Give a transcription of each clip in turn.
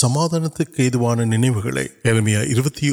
சமாதானத்துக்கு ஏதுவான நினைவுகளை எளிமையா இருபத்தி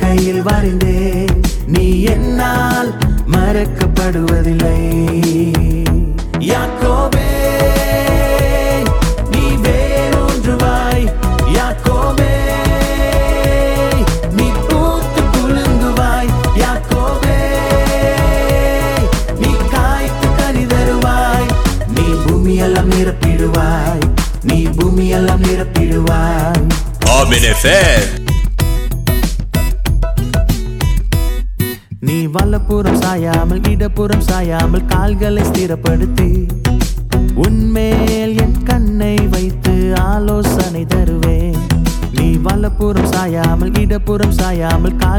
کئی واری مرک پڑ گ پور سام پہ آلو پور سائام گیٹ پور سائم کا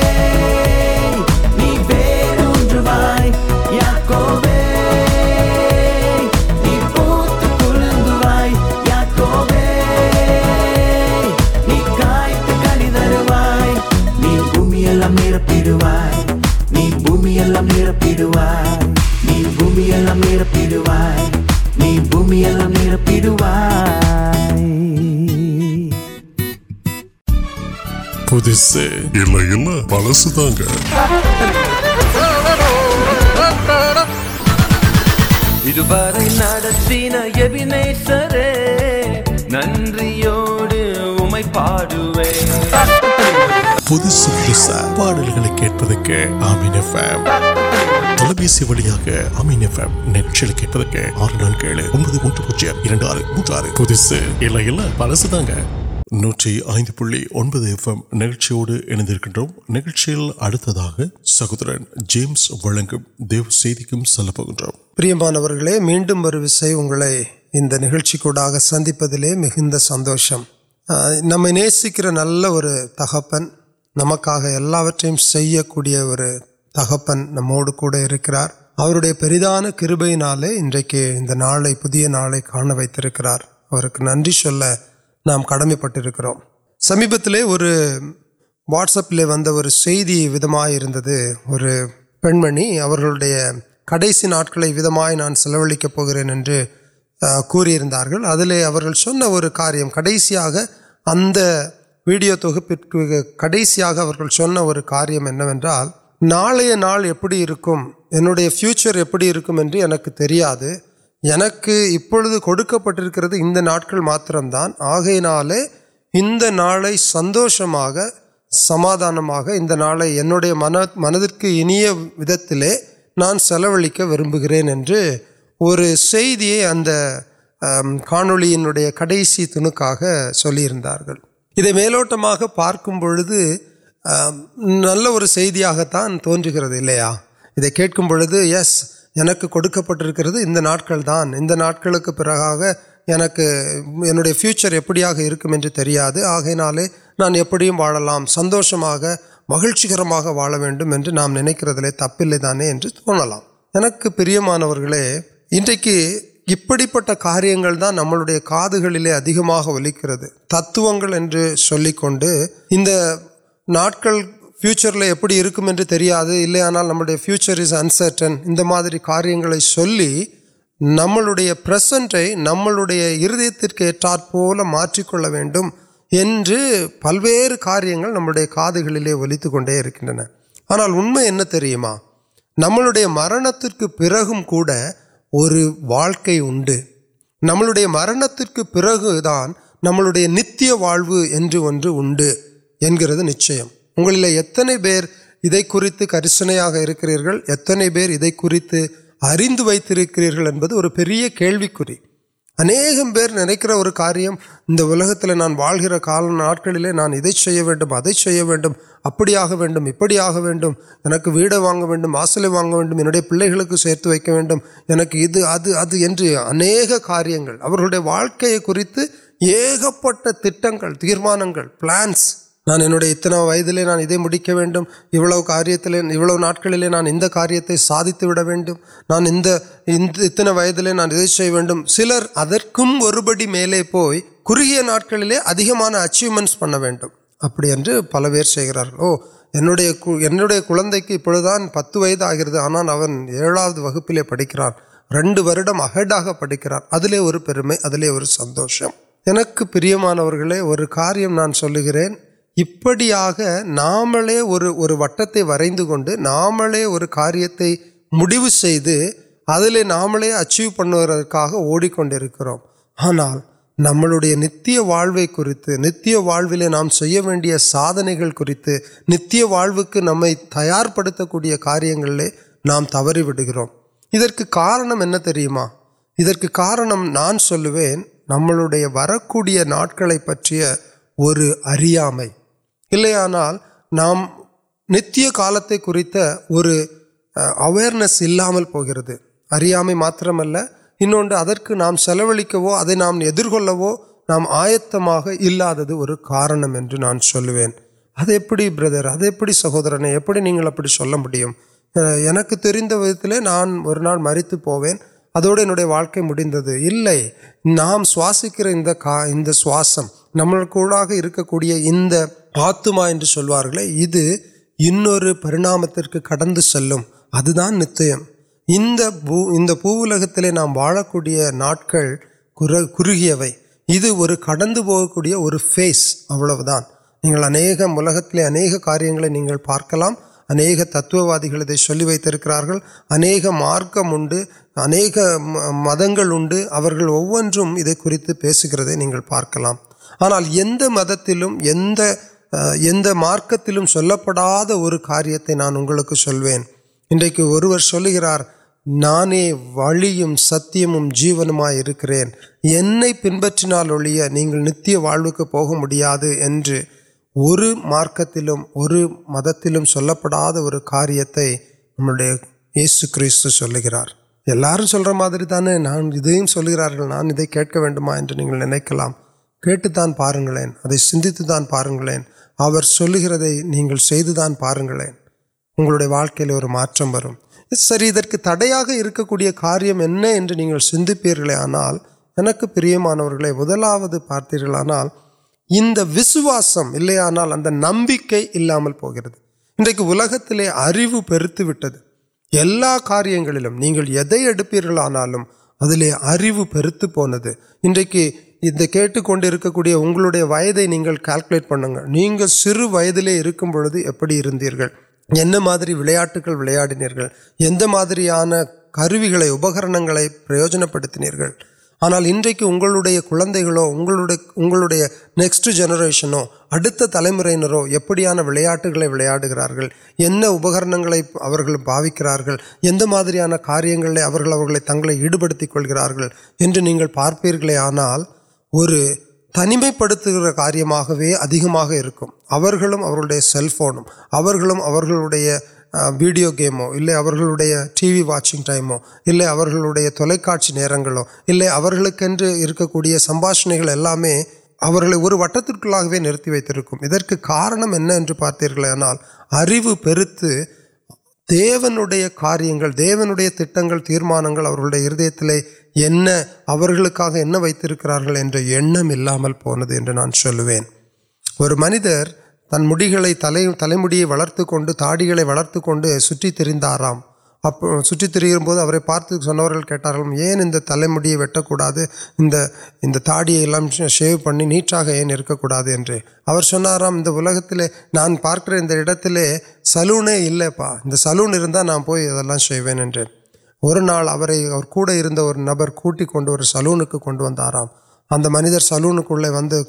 பழசு தாங்க இதுவரை நடத்தின எவினை நன்றியோடு உமை பாடுவே புதுசு புதுசு பாடல்களை கேட்பதற்கு அமீன ஃபேம் தொலைபேசி வழியாக அமீன் எஃப்எம் நெட்ஸில் கேட்பதற்கு ஆறு நான்கு ஏழு ஒன்பது மூன்று பூஜ்ஜியம் இரண்டு ஆறு மூன்று ஆறு புதுசு இல்லை இல்லை பழசு நூற்றி ஐந்து புள்ளி ஒன்பது எஃப்எம் நிகழ்ச்சியோடு இணைந்திருக்கின்றோம் நிகழ்ச்சியில் அடுத்ததாக சகோதரன் ஜேம்ஸ் வழங்கும் தேவ செய்திக்கும் செல்ல போகின்றோம் பிரியமானவர்களே மீண்டும் ஒரு விசை உங்களை இந்த நிகழ்ச்சிக்கூடாக சந்திப்பதிலே மிகுந்த சந்தோஷம் ஆஹ், நம்மை நேசிக்கிற نام کڑپ سمیپت واٹسپلے ویمر عڑی نا سلوک پہن کو ابھی سر کاریہ کڑسیا کئی سب اور کاریہ نالیا فیوچر ایپیت ان کو پٹرک انٹر مترم دن آگے نال ان سندو سمادان من منتلے نان سلوک وی اور کا سلوٹ پارک بوس نلیات توہ گردیا یس ان کو پٹرک انٹر دان ایک پہ فیوچر آگے نال نان سندو مہرچ کم ویم نام نپلے دانے کو پرانے ان پڑھی پارہ دن نئے کا تبلی کو ناڑک فیوچر ایپیمنٹ نمبر فیوچر انسرٹن کاریہ نملیا پس نمت ملے پلو کاریہ نمت کو آنال اُن میں نملے مرنتکار واقع مرنت پان نئے نتیہ واؤ اندر نشم وہت پھر کریشنیات کچھ اریند وقت انری اہم نارہم انہیں نان وال گاوک نان ابھی آگے ابھی آگے ویڑ واڈیا پکوت و نکیو یا تیمانگ پلانس نانڈے اتنا ویسے نانے میرا کاریہ نا نان ایک کاریہ سادت نان وی نان سر ادبی میلے پوکی ناٹکے اچیومنٹس پہن پل پھر انڈیا کلک کی پڑھ دان پت ویسا آر آن وغپل پڑکر رنڈم اگڑا پڑھ کے ابھی پیرم ادلے اور سندوشم کو پروانے اور کاریہ نان سل گیا پڑتے ورہ نام کاریہ نام اچیو پنک آنا نمت واقع کچھ نتیہ ولو نام سادنے کچھ نتیہ واؤک نم تیار پڑھے کار نام توڑ کارنمین کارنم نان سوین نملے واٹر الے آنا نال کورنس علام پہ اریا میں ان سلوک نامرکلو نام آیت مہا دور کارنمن سلوین ادپی بردر ادپی سہورنے ابھی نہیں پڑھی چل مجھے مریت پوین ادویا واقع میتھ نام سواسکر سواسم نمک کوڑا کوئی ان آتم پرین ترک ادا نت پوکتی نام واڑک ناڑی کٹکو دان اہم ملک اینک کاریہ پارک اہت تتواد اہم مارکم مدن وہی گھر پارک آنا مدت مارک پڑا کار اگلک انارے وویم ستیہم جیو نمر پن پہ نہیں نوک مارک مدت پڑھا کار یہ کل گا یار سلری تانے نان سان کن نل کان پارکیں اد سین پہم ویری تڑیام سندر آنا مجھے پارتر آنا نمک انٹر کاریہ ادل اریو پیتھے ان کٹ کن کریں سی میری وایہڑان کوروگ اردگ پر آنا انویا نو جنرشنو اتر تلمر نو ابھی وار اردگار کاریہ تک یو پی پارپیان اور تنی میں پارہی سلفمیا ویڈیو گیم ٹی وی واچی تعلق نرگے سماشنگ الگ اور وٹ تک نتی کارنم پارتر آنا اریو پیت دیوار دی تک تیار ہردیت وارنام پہ نان سوین اور منظر تنگ تل ملک تاڑی ویٹ تریند رگ پار کم تل ماڑی شو پڑی نٹا کرام نان پارک سلو اِلے پا سلون پونے اور نبر کون سلوک کنوند اب منظر سلوک کو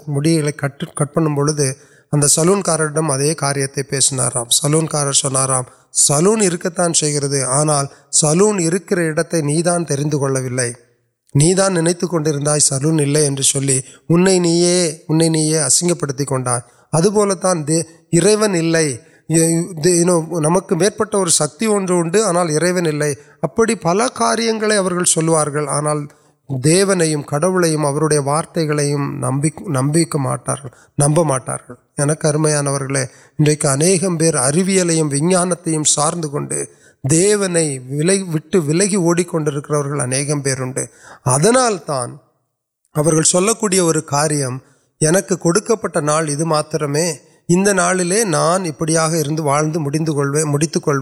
ملک کٹ کٹ پہ بڑھے اب سلون کا پیسنار سلون کاررار سلونت آنا سلونک نہیں سلون انسپن ادب تاونو نمک سکتی آنا ابھی پل کار سوار آنا دی کم وارتگ نمکار نمبار انویل وجانت سارے دیونے ول وی کنکر اہم اہم تنگ كو كارم كے كھوكلے انڈیا واضح ملوت كو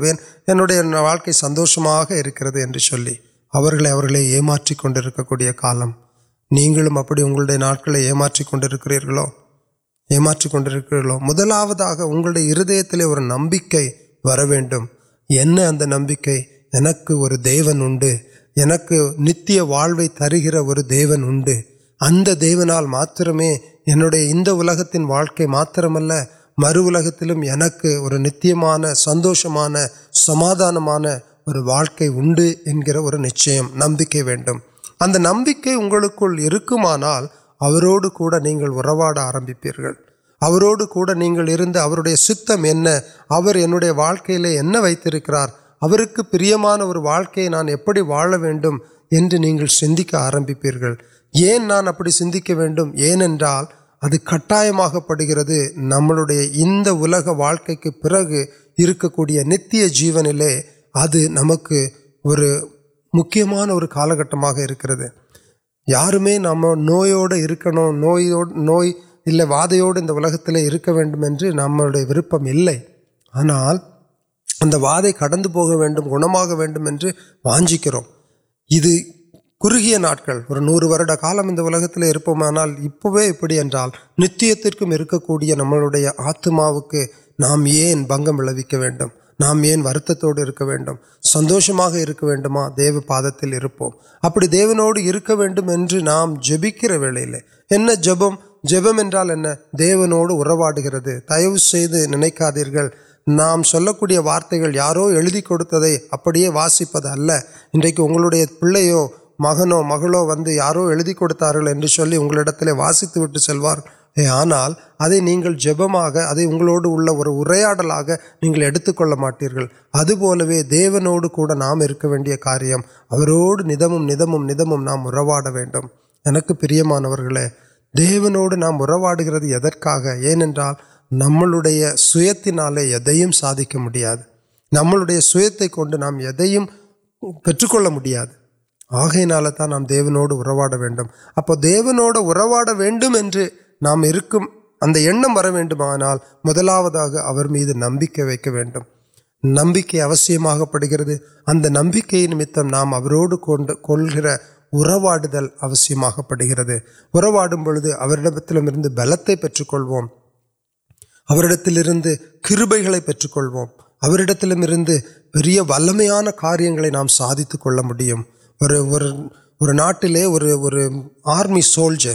واقع سندوش كر چل نہیںمن ابھی وہدی طلے اور نمک وار نمکنڈ کو نتیہ ول تر گرونال واقع مرکز اور نتیہ سندوشان سمادان واقع نشم نمک نمک کو آربھی پوروڈکے وارک پر آربھی پورے نان ابھی سوال ابھی کٹائم پڑ گئے نمبر انہیں پھر نیو نو ادھے یارم نام نویوڑ نو نو واد نم آنا اب واد کٹ گھنٹے واجک ناٹک اور نوٹ کا نتیہ نمبر آت نام پنک نام ووڈ سندوش کر دیو پاپ ابھی دیوڑ نام جبکر واڑی انپم جپم دیواڑ گیا دیو نکر نام سوکری وارت کو یارو اتر اب وسیپکی وہ پو مغ مگو وی یاروکار واسیتی آنا جب وہراڑا نہیں ادلو نام کرانے دیوڑ نام ارواض ایم لڑے سیل سا دیکھا نملے سیتے کن نام پل ملتا نام دیوڑا ابواڑ نام ویان مدلا میری نمک و نمک آ پڑھ رہے ات نمک نمتم ناموڑ پڑ گئے ہو رہا پورے بلتے پیٹ کلو تر کران کاریہ نام ساٹل اور آرمی سولجر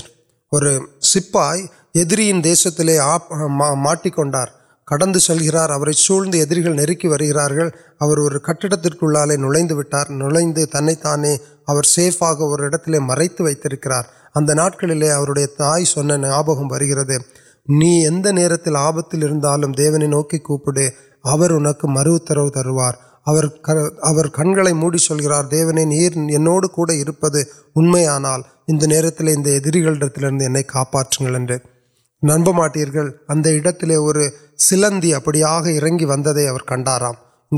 اور سپائی یوسٹ کڑکر اور نکی وارے نوٹر نن تانے سیف آڈے مرتبہ وار ناٹک تائ سنپرے نہیں آپ تک نوکر ان کو مرتر تروار کن موڑنے کو ندر کل تک اناٹ ننبمٹر اگر سلندی ابھی ون کنار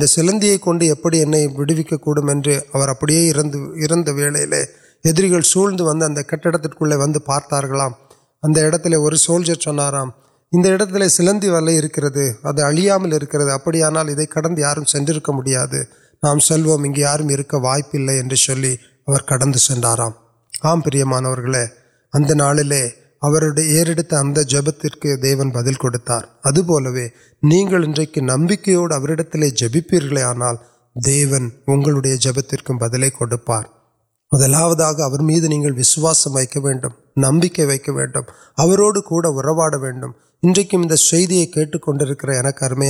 سلندی کنڑی انہیں ویوکے ابو لے سو کچھ پارتار اور سولجر چنار انڈ سلے ادھر اکڑان یار سکا ہے نام سے یار وائپلے چلی کڑار آمپانوت اتون بدل کڑتا ادوک نمک جب پیانے اگر جب تک بدلے کھوپار ملا میری وسواسم ویٹ نمک وروڑ ان یونکان دیوپ پہ ہر کرنا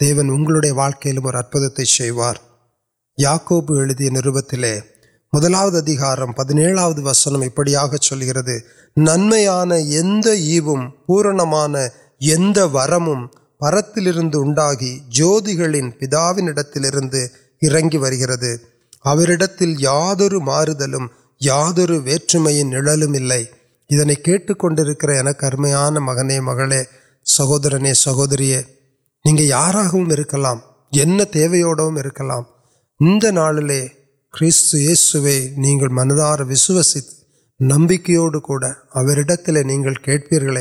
دیون واقعی اور ادوار یا ملا پہنچ وسنگ نا پور ورم پرای جن پیتو یا یادر معرد یا یادر و نڑلے کیٹ کنڈرکر کمیا مغن مغ سہور سہوری یار تیوہے کیسوے نہیں مندار وسوسی نمکے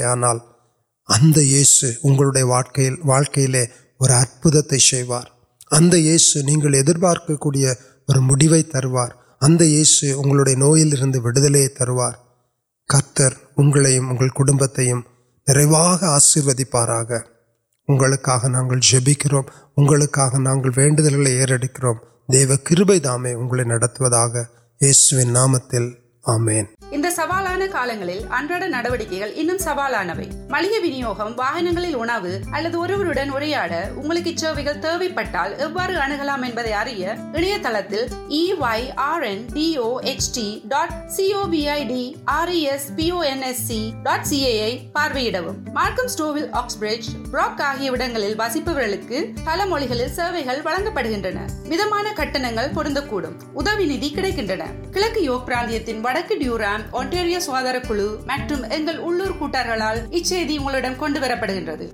آنا اب یہ اگلے اور ادوار اتنا پارک كو میوار اتنے نو للے تروار كربت نگر آشروار اگل جب كرد دیس نام كی آمن سوالان کا ملک وین واپس آگے وسیپ مہنگا کٹکی تین ஒன்டேரியோ சுகாதார குழு மற்றும் எங்கள் உள்ளூர் கூட்டார்களால் இச்செய்தி உங்களிடம் கொண்டு வரப்படுகின்றது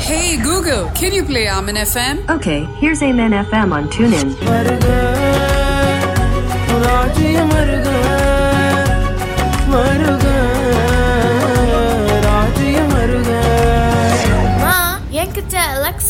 Hey Google, can you play Amen FM? Okay, here's Amen FM on TuneIn. Marga,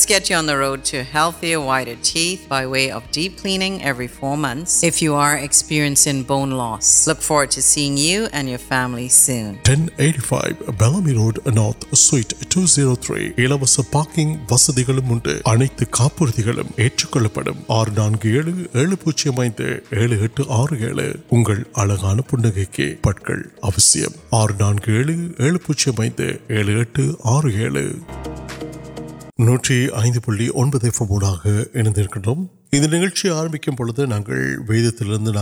எந்த வழியையும் தாங்கிக் கொள்ளலாம் பல்வழிய தாங்கிக் கொள்ளவே முடியாது உங்கள் பற்களை ஆரோக்கியமாகவும் சுத்தமாகவும் வைத்துக் கொள்வதற்கு ஆறு நான்கு ஏழு ஏழு பூஜ்ஜியம் ஐந்து ஏழு எட்டு ஆறு ஏழு எதையும் தாங்கிக் கொள்ளலாம் பல்வழிய தாங்கிக் கொள்ளவே முடியாது Hi, I'm Anitra, a registered dental hygienist with 17 years' experience. Your choice for a quality dental cleaning. Conveniently located near Scarborough Town Center. Open seven days a week with COVID 19 safety protocols. Let's get you on the road to healthier, whiter teeth by way of deep cleaning every four months if you are experiencing bone loss. Look forward to seeing you and your family soon. Ten eighty five Bellamy road north suite two zero three இலவச parking வசதிகளும் உண்டு அனைத்து காப்புறுதிகளும் ஏற்றுக்கொள்ளப்படும் ஆறு நான்கு ஏழு ஏழு பூஜ்ஜியம் ஐந்து ஏழு எட்டு ஆறு ஏழு உங்கள் அழகான புன்னகைக்கு பற்கள் அவசியம் ஆறு நான்கு ஏழு ஏழு பூஜ்ஜியம் ஐந்து ஏழு எட்டு ஆறு ஏழு நூற்றி ஐந்து புள்ளி ஒன்பது ஊடாக இணைந்திருக்கின்றோம் இந்த நிகழ்ச்சி ஆரம்பிக்கும் பொழுது நாங்கள் வேதத்திலிருந்து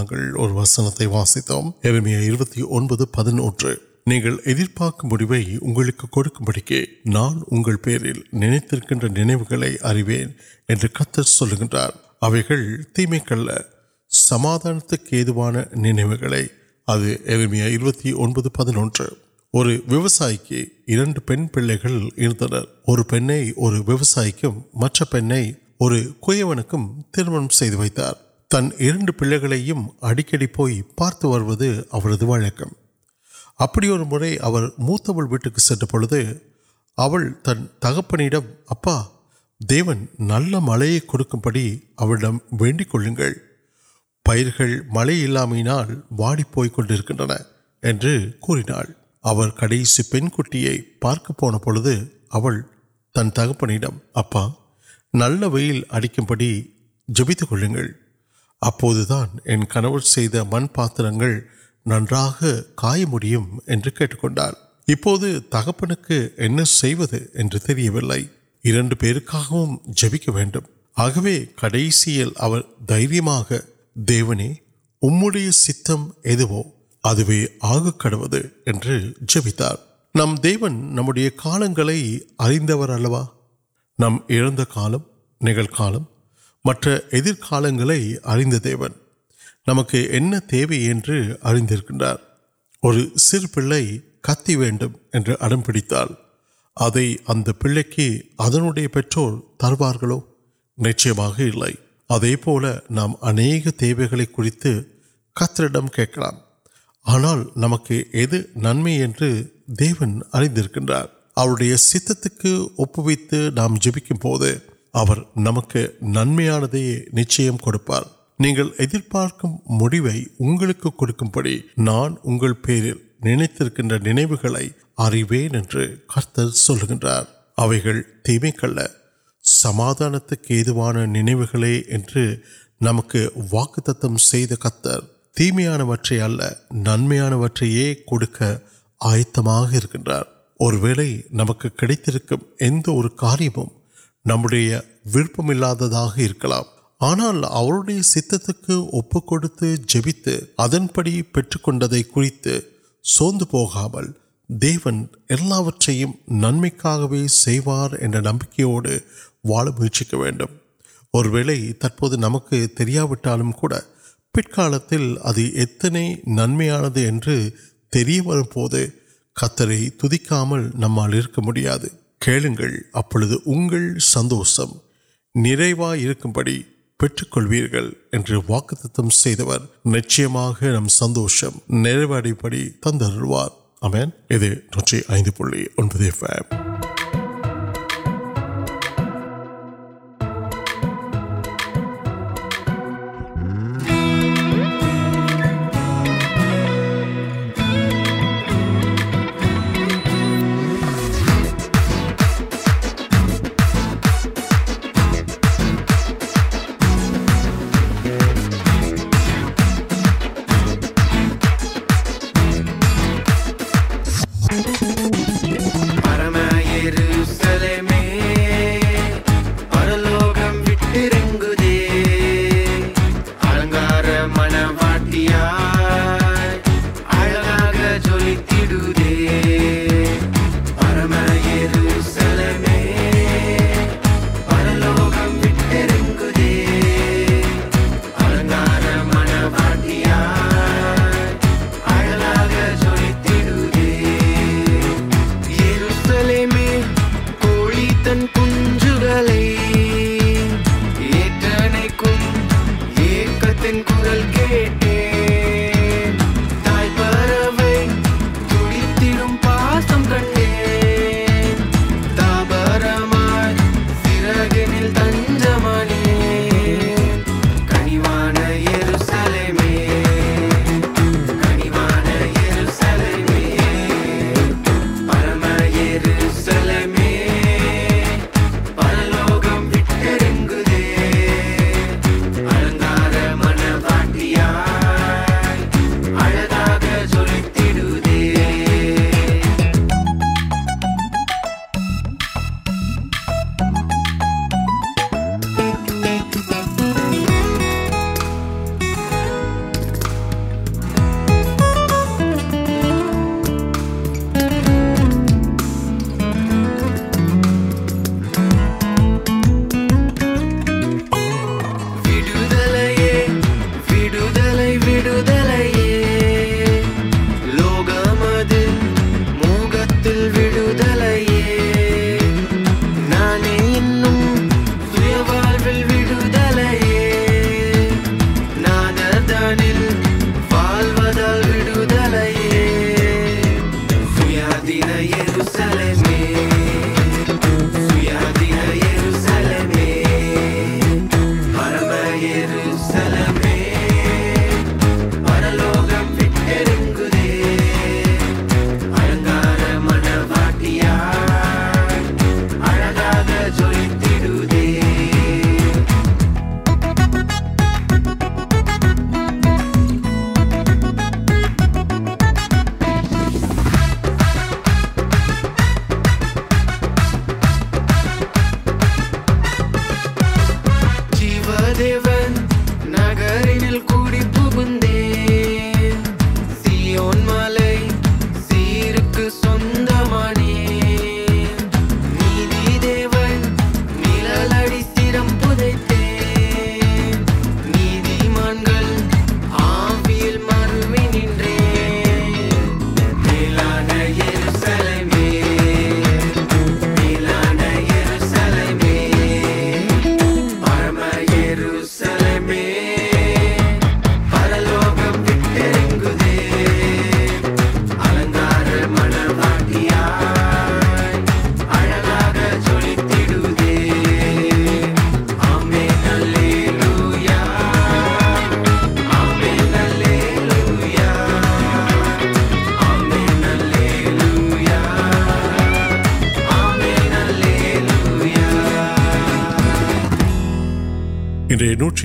நாங்கள் ஒரு வசனத்தை வாசித்தோம் எருமையா இருபத்தி ஒன்பது பதினொன்று நீங்கள் எதிர்பார்க்கும் முடிவை உங்களுக்கு கொடுக்கும்படிக்கு நான் உங்கள் பேரில் நினைத்திருக்கின்ற நினைவுகளை அறிவேன் என்று கத்தர் சொல்லுகின்றார் அவைகள் தீமைக்கல்ல சமாதானத்துக்கு ஏதுவான நினைவுகளை அது எருமையா இருபத்தி ஒன்பது பதினொன்று ஒரு விவசாயிக்கு இரண்டு பெண் பிள்ளைகள் இருந்தனர் ஒரு பெண்ணை ஒரு விவசாயிக்கும் மற்ற பெண்ணை ஒரு குயவனுக்கும் திருமணம் செய்து வைத்தார் தன் இரண்டு பிள்ளைகளையும் அடிக்கடி போய் பார்த்து வருவது அவரது வழக்கம் அப்படி ஒரு முறை அவர் மூத்தவள் வீட்டுக்கு சென்ற பொழுது அவள் தன் தகப்பனிடம் அப்பா தேவன் நல்ல மழையை கொடுக்கும்படி அவளிடம் வேண்டிக் கொள்ளுங்கள் பயிர்கள் மழை இல்லாமையினால் வாடி போய் கொண்டிருக்கின்றன என்று கூறினாள் அவர் கடைசி பெண்குட்டியை نمک نکل بڑی نان پیری نکل نئے ارون سلک تیم کل سمادانت نو نمک واک کتر تیمانوچ ننمانوچے کڑک آیت اور نمک کڑھر کاریہ نمبر دیون ننمکے سیوار نمکیوڈ واڑ مجھے اور تمہیں تریاوٹال پال اتنے ننمپو کترے تدکام نمال سندوشم نڑی پٹکم نچ نم سندوشم نڑوار